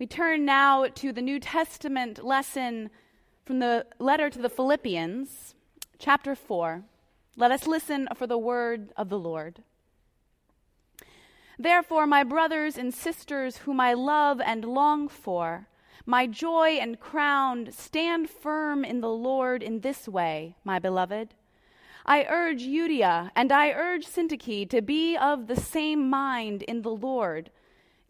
We turn now to the New Testament lesson from the letter to the Philippians, chapter 4. Let us listen for the word of the Lord. Therefore, my brothers and sisters, whom I love and long for, my joy and crown, stand firm in the Lord in this way, my beloved. I urge Euodia and I urge Syntyche to be of the same mind in the Lord.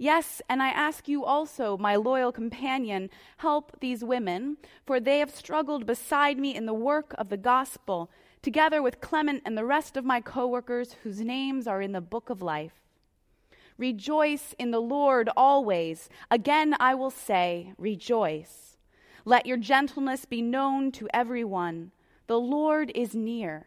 Yes, and I ask you also, my loyal companion, help these women, for they have struggled beside me in the work of the gospel, together with Clement and the rest of my co workers whose names are in the book of life. Rejoice in the Lord always. Again, I will say, rejoice. Let your gentleness be known to everyone. The Lord is near.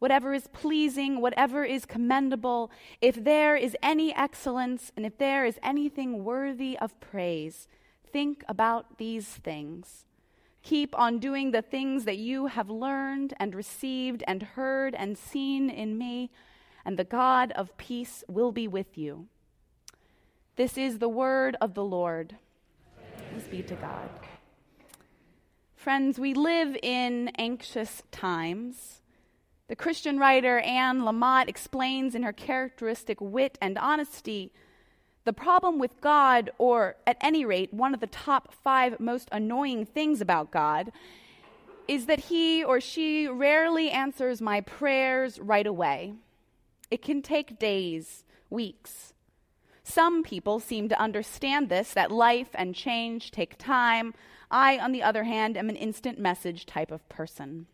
whatever is pleasing, whatever is commendable, if there is any excellence, and if there is anything worthy of praise, think about these things. Keep on doing the things that you have learned and received and heard and seen in me, and the God of peace will be with you. This is the word of the Lord. Thanks be to God. Friends, we live in anxious times. The Christian writer Anne Lamott explains in her characteristic wit and honesty the problem with God, or at any rate, one of the top five most annoying things about God, is that he or she rarely answers my prayers right away. It can take days, weeks. Some people seem to understand this, that life and change take time. I, on the other hand, am an instant message type of person.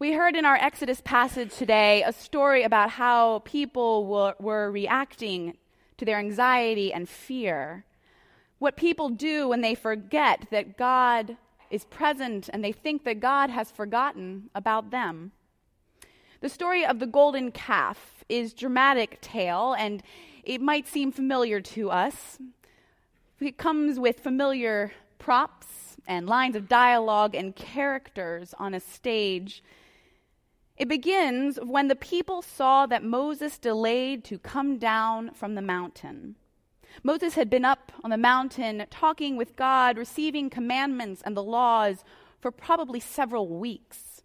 We heard in our Exodus passage today a story about how people were, were, reacting to their anxiety and fear. What people do when they forget that God is present and they think that God has forgotten about them. The story of the golden calf is dramatic tale and it might seem familiar to us. It comes with familiar props and lines of dialogue and characters on a stage it begins when the people saw that Moses delayed to come down from the mountain. Moses had been up on the mountain talking with God, receiving commandments and the laws for probably several weeks.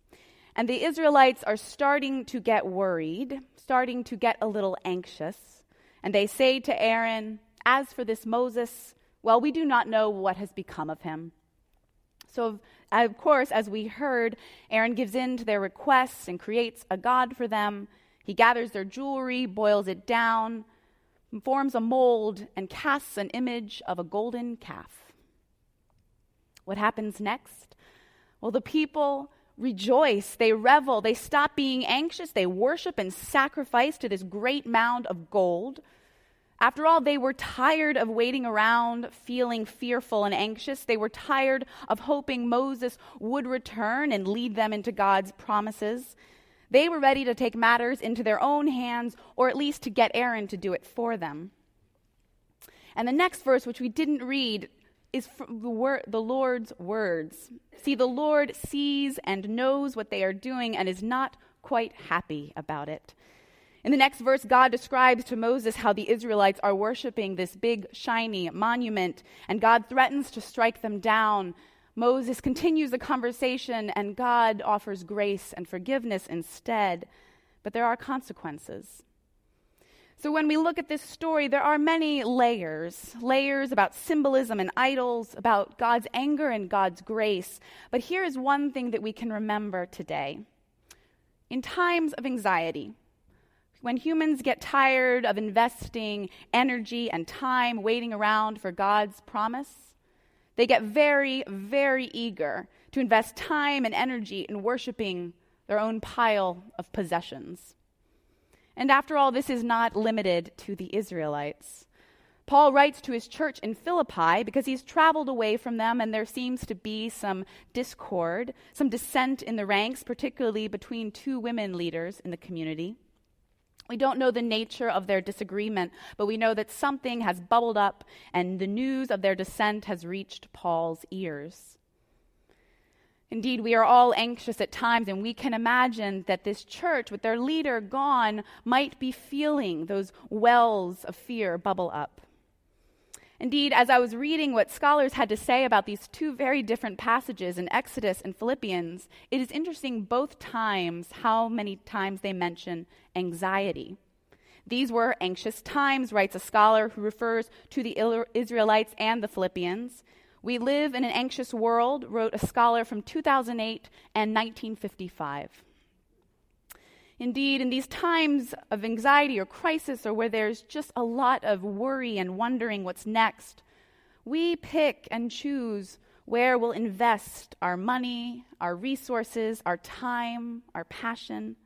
And the Israelites are starting to get worried, starting to get a little anxious. And they say to Aaron, As for this Moses, well, we do not know what has become of him. So of course, as we heard, Aaron gives in to their requests and creates a god for them. He gathers their jewelry, boils it down, forms a mold, and casts an image of a golden calf. What happens next? Well, the people rejoice, they revel, they stop being anxious, they worship and sacrifice to this great mound of gold. After all, they were tired of waiting around, feeling fearful and anxious. They were tired of hoping Moses would return and lead them into God's promises. They were ready to take matters into their own hands, or at least to get Aaron to do it for them. And the next verse, which we didn't read, is the, wor- the Lord's words. See, the Lord sees and knows what they are doing and is not quite happy about it. In the next verse, God describes to Moses how the Israelites are worshiping this big, shiny monument, and God threatens to strike them down. Moses continues the conversation, and God offers grace and forgiveness instead. But there are consequences. So, when we look at this story, there are many layers layers about symbolism and idols, about God's anger and God's grace. But here is one thing that we can remember today. In times of anxiety, when humans get tired of investing energy and time waiting around for God's promise, they get very, very eager to invest time and energy in worshiping their own pile of possessions. And after all, this is not limited to the Israelites. Paul writes to his church in Philippi because he's traveled away from them and there seems to be some discord, some dissent in the ranks, particularly between two women leaders in the community. We don't know the nature of their disagreement, but we know that something has bubbled up and the news of their dissent has reached Paul's ears. Indeed, we are all anxious at times, and we can imagine that this church, with their leader gone, might be feeling those wells of fear bubble up. Indeed, as I was reading what scholars had to say about these two very different passages in Exodus and Philippians, it is interesting both times how many times they mention anxiety. These were anxious times, writes a scholar who refers to the Israelites and the Philippians. We live in an anxious world, wrote a scholar from 2008 and 1955. Indeed, in these times of anxiety or crisis, or where there's just a lot of worry and wondering what's next, we pick and choose where we'll invest our money, our resources, our time, our passion.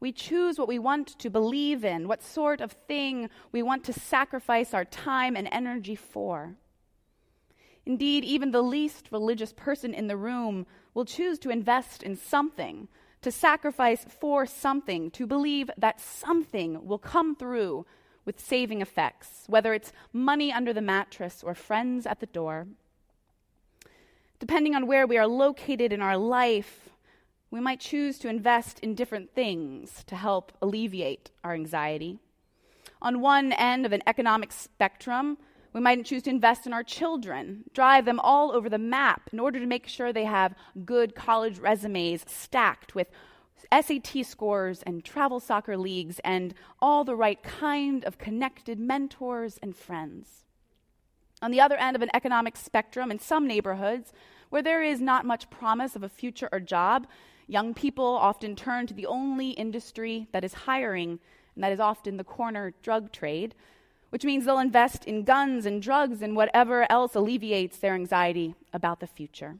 We choose what we want to believe in, what sort of thing we want to sacrifice our time and energy for. Indeed, even the least religious person in the room will choose to invest in something to sacrifice for something, to believe that something will come through with saving effects, whether it's money under the mattress or friends at the door. Depending on where we are located in our life, we might choose to invest in different things to help alleviate our anxiety. On one end of an economic spectrum, we might choose to invest in our children, drive them all over the map in order to make sure they have good college resumes stacked with SAT scores and travel soccer leagues and all the right kind of connected mentors and friends. On the other end of an economic spectrum, in some neighborhoods where there is not much promise of a future or job, young people often turn to the only industry that is hiring, and that is often the corner drug trade which means they'll invest in guns and drugs and whatever else alleviates their anxiety about the future.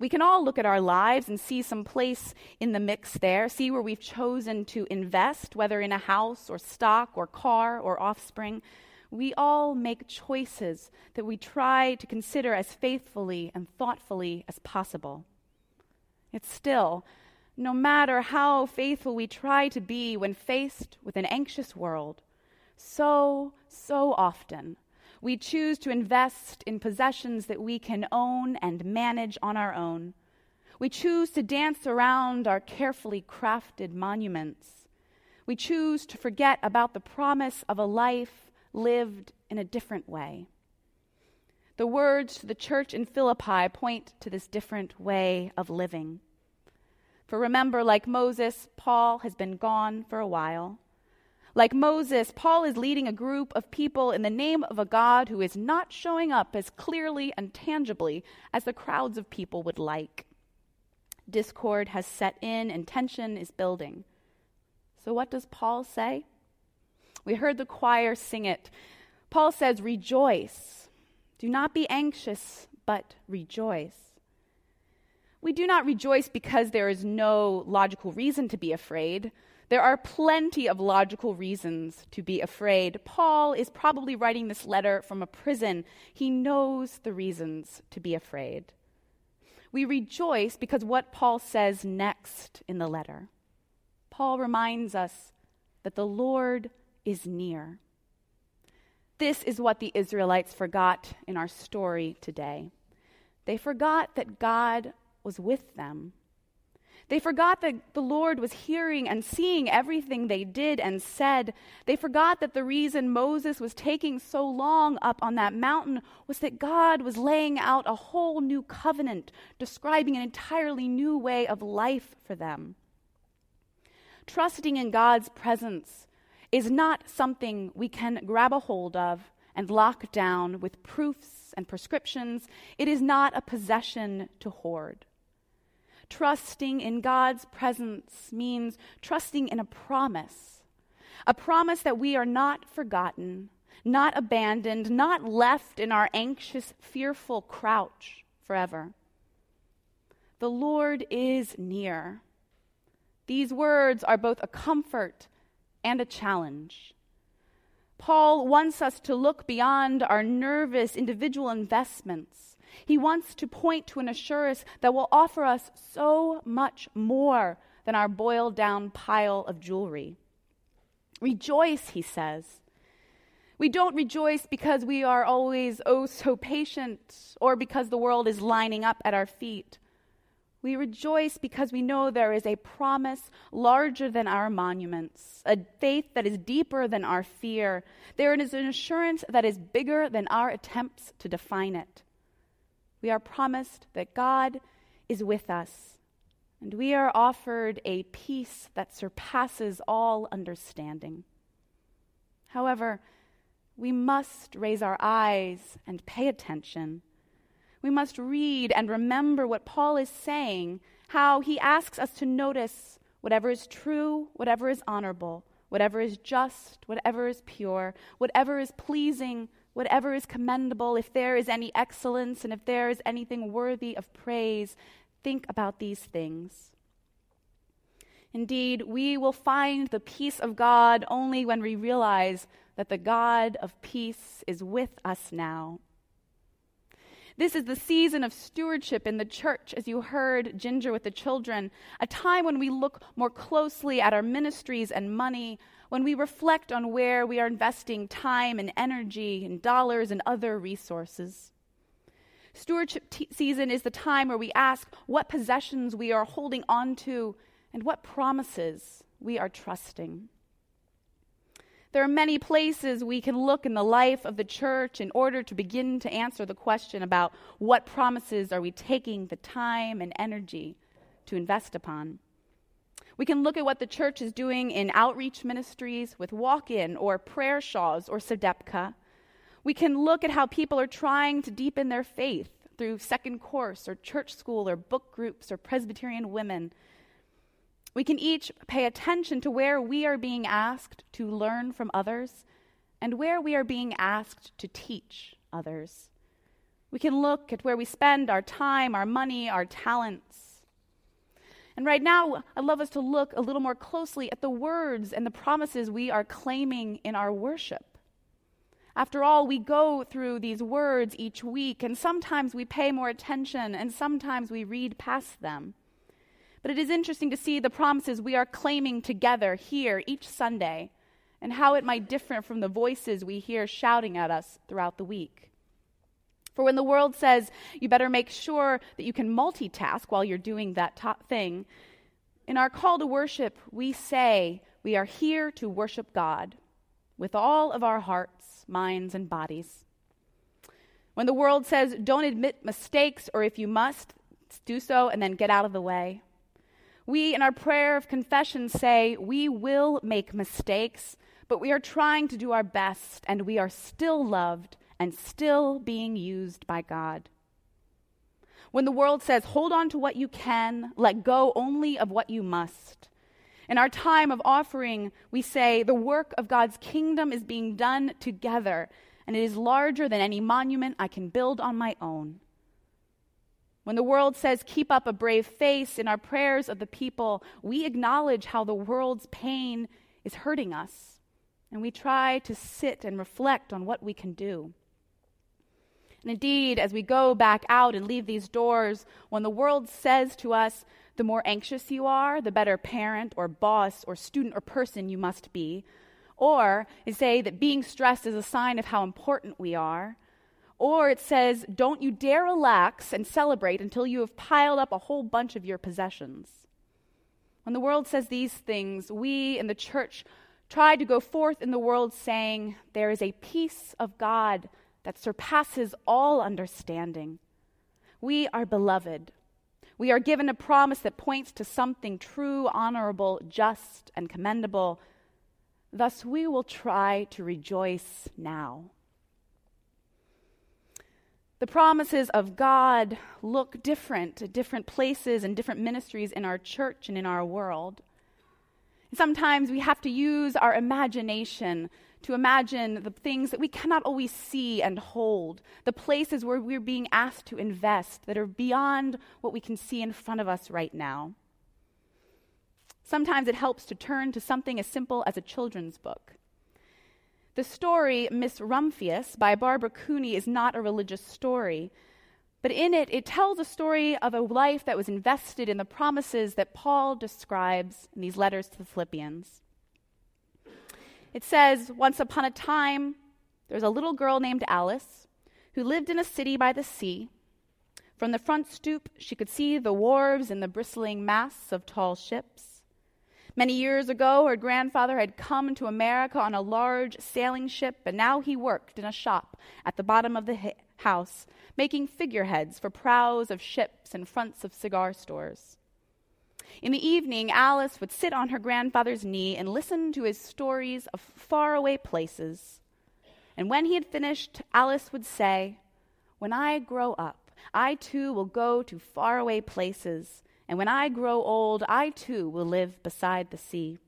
We can all look at our lives and see some place in the mix there, see where we've chosen to invest, whether in a house or stock or car or offspring. We all make choices that we try to consider as faithfully and thoughtfully as possible. It's still, no matter how faithful we try to be when faced with an anxious world, so, so often, we choose to invest in possessions that we can own and manage on our own. We choose to dance around our carefully crafted monuments. We choose to forget about the promise of a life lived in a different way. The words to the church in Philippi point to this different way of living. For remember, like Moses, Paul has been gone for a while. Like Moses, Paul is leading a group of people in the name of a God who is not showing up as clearly and tangibly as the crowds of people would like. Discord has set in and tension is building. So, what does Paul say? We heard the choir sing it. Paul says, Rejoice. Do not be anxious, but rejoice. We do not rejoice because there is no logical reason to be afraid. There are plenty of logical reasons to be afraid. Paul is probably writing this letter from a prison. He knows the reasons to be afraid. We rejoice because what Paul says next in the letter. Paul reminds us that the Lord is near. This is what the Israelites forgot in our story today. They forgot that God was with them. They forgot that the Lord was hearing and seeing everything they did and said. They forgot that the reason Moses was taking so long up on that mountain was that God was laying out a whole new covenant, describing an entirely new way of life for them. Trusting in God's presence is not something we can grab a hold of and lock down with proofs and prescriptions. It is not a possession to hoard. Trusting in God's presence means trusting in a promise, a promise that we are not forgotten, not abandoned, not left in our anxious, fearful crouch forever. The Lord is near. These words are both a comfort and a challenge. Paul wants us to look beyond our nervous individual investments. He wants to point to an assurance that will offer us so much more than our boiled down pile of jewelry. Rejoice, he says. We don't rejoice because we are always oh so patient or because the world is lining up at our feet. We rejoice because we know there is a promise larger than our monuments, a faith that is deeper than our fear. There is an assurance that is bigger than our attempts to define it. We are promised that God is with us, and we are offered a peace that surpasses all understanding. However, we must raise our eyes and pay attention we must read and remember what Paul is saying, how he asks us to notice whatever is true, whatever is honorable, whatever is just, whatever is pure, whatever is pleasing, whatever is commendable, if there is any excellence and if there is anything worthy of praise, think about these things. Indeed, we will find the peace of God only when we realize that the God of peace is with us now. This is the season of stewardship in the church, as you heard Ginger with the children, a time when we look more closely at our ministries and money, when we reflect on where we are investing time and energy and dollars and other resources. Stewardship t- season is the time where we ask what possessions we are holding on to and what promises we are trusting. There are many places we can look in the life of the church in order to begin to answer the question about what promises are we taking the time and energy to invest upon. We can look at what the church is doing in outreach ministries with walk in or prayer shawls or Sedepka. We can look at how people are trying to deepen their faith through second course or church school or book groups or Presbyterian women we can each pay attention to where we are being asked to learn from others and where we are being asked to teach others. We can look at where we spend our time, our money, our talents. And right now, I'd love us to look a little more closely at the words and the promises we are claiming in our worship. After all, we go through these words each week, and sometimes we pay more attention, and sometimes we read past them. But it is interesting to see the promises we are claiming together here each Sunday and how it might differ from the voices we hear shouting at us throughout the week. For when the world says you better make sure that you can multitask while you're doing that top thing, in our call to worship, we say we are here to worship God with all of our hearts, minds, and bodies. When the world says don't admit mistakes, or if you must, do so and then get out of the way, we, in our prayer of confession, say we will make mistakes, but we are trying to do our best, and we are still loved and still being used by God. When the world says, hold on to what you can, let go only of what you must. In our time of offering, we say, the work of God's kingdom is being done together, and it is larger than any monument I can build on my own. When the world says, keep up a brave face in our prayers of the people, we acknowledge how the world's pain is hurting us. And we try to sit and reflect on what we can do. And indeed, as we go back out and leave these doors, when the world says to us, the more anxious you are, the better parent or boss or student or person you must be, or it say that being stressed is a sign of how important we are, or it says, Don't you dare relax and celebrate until you have piled up a whole bunch of your possessions. When the world says these things, we in the church try to go forth in the world saying, There is a peace of God that surpasses all understanding. We are beloved. We are given a promise that points to something true, honorable, just, and commendable. Thus, we will try to rejoice now. The promises of God look different at different places and different ministries in our church and in our world. Sometimes we have to use our imagination to imagine the things that we cannot always see and hold, the places where we're being asked to invest that are beyond what we can see in front of us right now. Sometimes it helps to turn to something as simple as a children's book. The story, Miss Rumphius, by Barbara Cooney, is not a religious story, but in it, it tells a story of a life that was invested in the promises that Paul describes in these letters to the Philippians. It says, Once upon a time, there was a little girl named Alice who lived in a city by the sea. From the front stoop, she could see the wharves and the bristling masts of tall ships. Many years ago, her grandfather had come to America on a large sailing ship, and now he worked in a shop at the bottom of the house, making figureheads for prows of ships and fronts of cigar stores. In the evening, Alice would sit on her grandfather's knee and listen to his stories of faraway places. And when he had finished, Alice would say, When I grow up, I too will go to faraway places and when I grow old, I too will live beside the sea.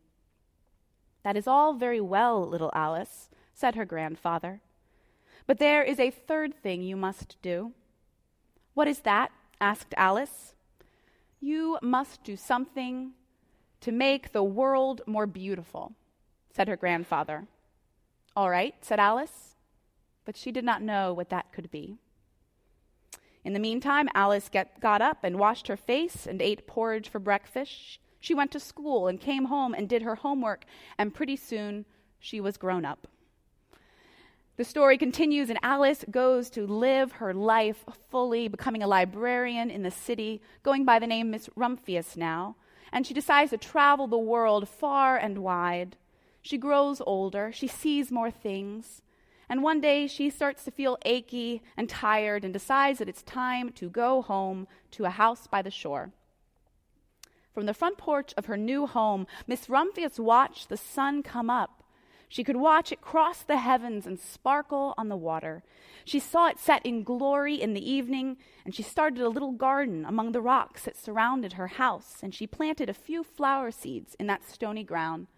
That is all very well, little Alice, said her grandfather. But there is a third thing you must do. What is that? asked Alice. You must do something to make the world more beautiful, said her grandfather. All right, said Alice, but she did not know what that could be. In the meantime, Alice get, got up and washed her face and ate porridge for breakfast. She went to school and came home and did her homework, and pretty soon she was grown up. The story continues, and Alice goes to live her life fully, becoming a librarian in the city, going by the name Miss Rumphius now. And she decides to travel the world far and wide. She grows older, she sees more things. And one day she starts to feel achy and tired and decides that it's time to go home to a house by the shore. From the front porch of her new home, Miss Rumphius watched the sun come up. She could watch it cross the heavens and sparkle on the water. She saw it set in glory in the evening, and she started a little garden among the rocks that surrounded her house, and she planted a few flower seeds in that stony ground.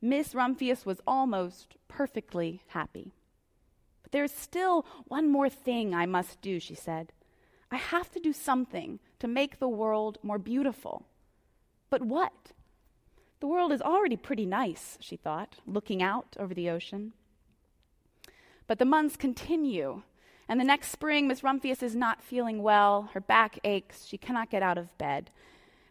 Miss Rumphius was almost perfectly happy. But There's still one more thing I must do, she said. I have to do something to make the world more beautiful. But what? The world is already pretty nice, she thought, looking out over the ocean. But the months continue, and the next spring, Miss Rumphius is not feeling well. Her back aches. She cannot get out of bed.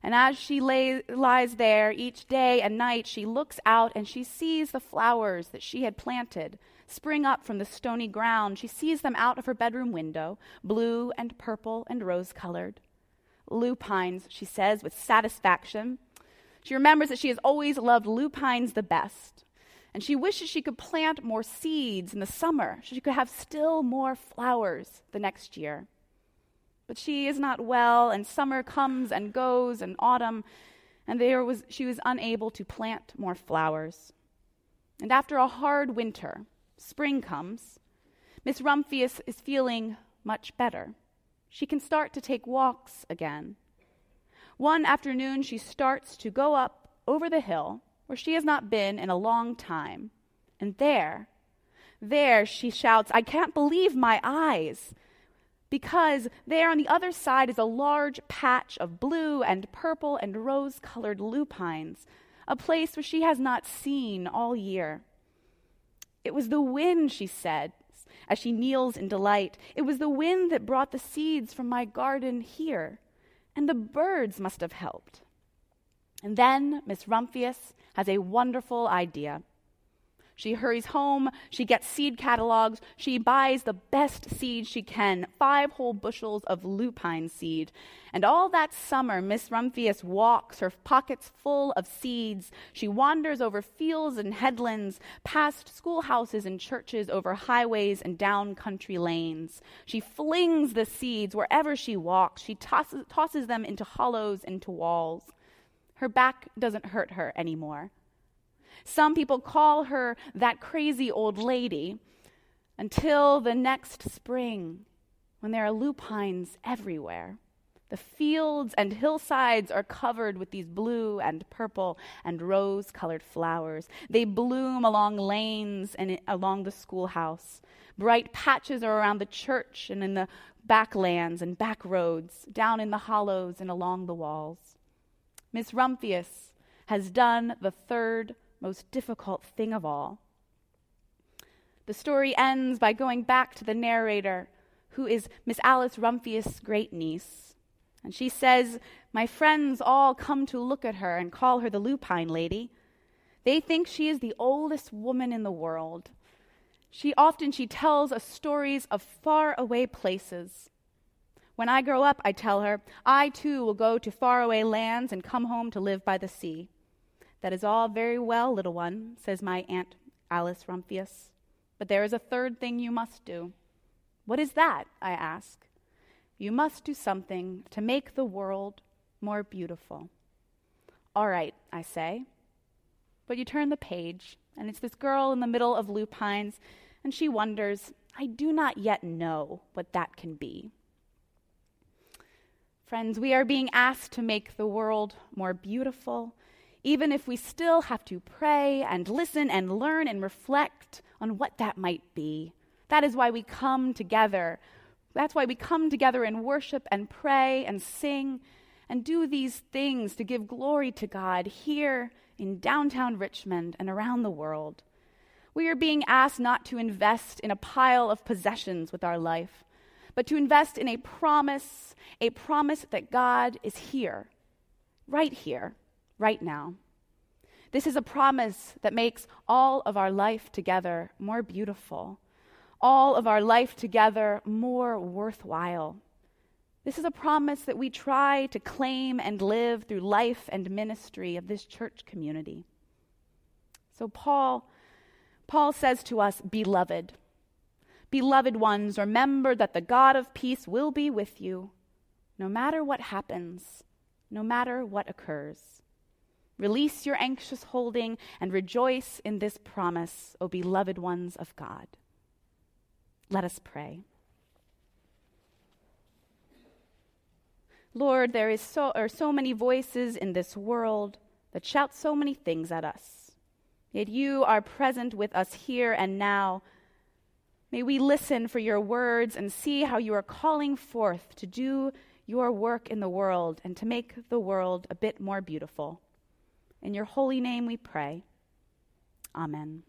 And as she lay, lies there each day and night, she looks out and she sees the flowers that she had planted spring up from the stony ground. She sees them out of her bedroom window, blue and purple and rose colored. Lupines, she says with satisfaction. She remembers that she has always loved lupines the best. And she wishes she could plant more seeds in the summer so she could have still more flowers the next year. But she is not well, and summer comes and goes, and autumn, and there was, she was unable to plant more flowers. And after a hard winter, spring comes, Miss Rumphius is feeling much better. She can start to take walks again. One afternoon, she starts to go up over the hill where she has not been in a long time. And there, there, she shouts, I can't believe my eyes. Because there on the other side is a large patch of blue and purple and rose colored lupines, a place where she has not seen all year. It was the wind, she said, as she kneels in delight. It was the wind that brought the seeds from my garden here, and the birds must have helped. And then Miss Rumphius has a wonderful idea. She hurries home, she gets seed catalogs, she buys the best seed she can, five whole bushels of lupine seed. And all that summer, Miss Rumphius walks, her pockets full of seeds. She wanders over fields and headlands, past schoolhouses and churches, over highways and down country lanes. She flings the seeds wherever she walks. She tosses, tosses them into hollows, into walls. Her back doesn't hurt her anymore. Some people call her that crazy old lady until the next spring when there are lupines everywhere. The fields and hillsides are covered with these blue and purple and rose colored flowers. They bloom along lanes and along the schoolhouse. Bright patches are around the church and in the backlands and back roads, down in the hollows and along the walls. Miss Rumphius has done the third most difficult thing of all. The story ends by going back to the narrator, who is Miss Alice Rumphius' great niece. And she says, My friends all come to look at her and call her the lupine lady. They think she is the oldest woman in the world. She often she tells us stories of far away places. When I grow up, I tell her, I too will go to faraway lands and come home to live by the sea. That is all very well, little one, says my Aunt Alice Rumphius. But there is a third thing you must do. What is that? I ask. You must do something to make the world more beautiful. All right, I say. But you turn the page, and it's this girl in the middle of lupines, and she wonders, I do not yet know what that can be. Friends, we are being asked to make the world more beautiful, even if we still have to pray and listen and learn and reflect on what that might be. That is why we come together. That's why we come together and worship and pray and sing and do these things to give glory to God here in downtown Richmond and around the world. We are being asked not to invest in a pile of possessions with our life, but to invest in a promise, a promise that God is here, right here, right now. This is a promise that makes all of our life together more beautiful, all of our life together more worthwhile. This is a promise that we try to claim and live through life and ministry of this church community. So, Paul Paul says to us, Beloved, beloved ones, remember that the God of peace will be with you no matter what happens, no matter what occurs. Release your anxious holding and rejoice in this promise, O beloved ones of God. Let us pray. Lord, there is so, are so many voices in this world that shout so many things at us. Yet you are present with us here and now. May we listen for your words and see how you are calling forth to do your work in the world and to make the world a bit more beautiful. In your holy name we pray. Amen.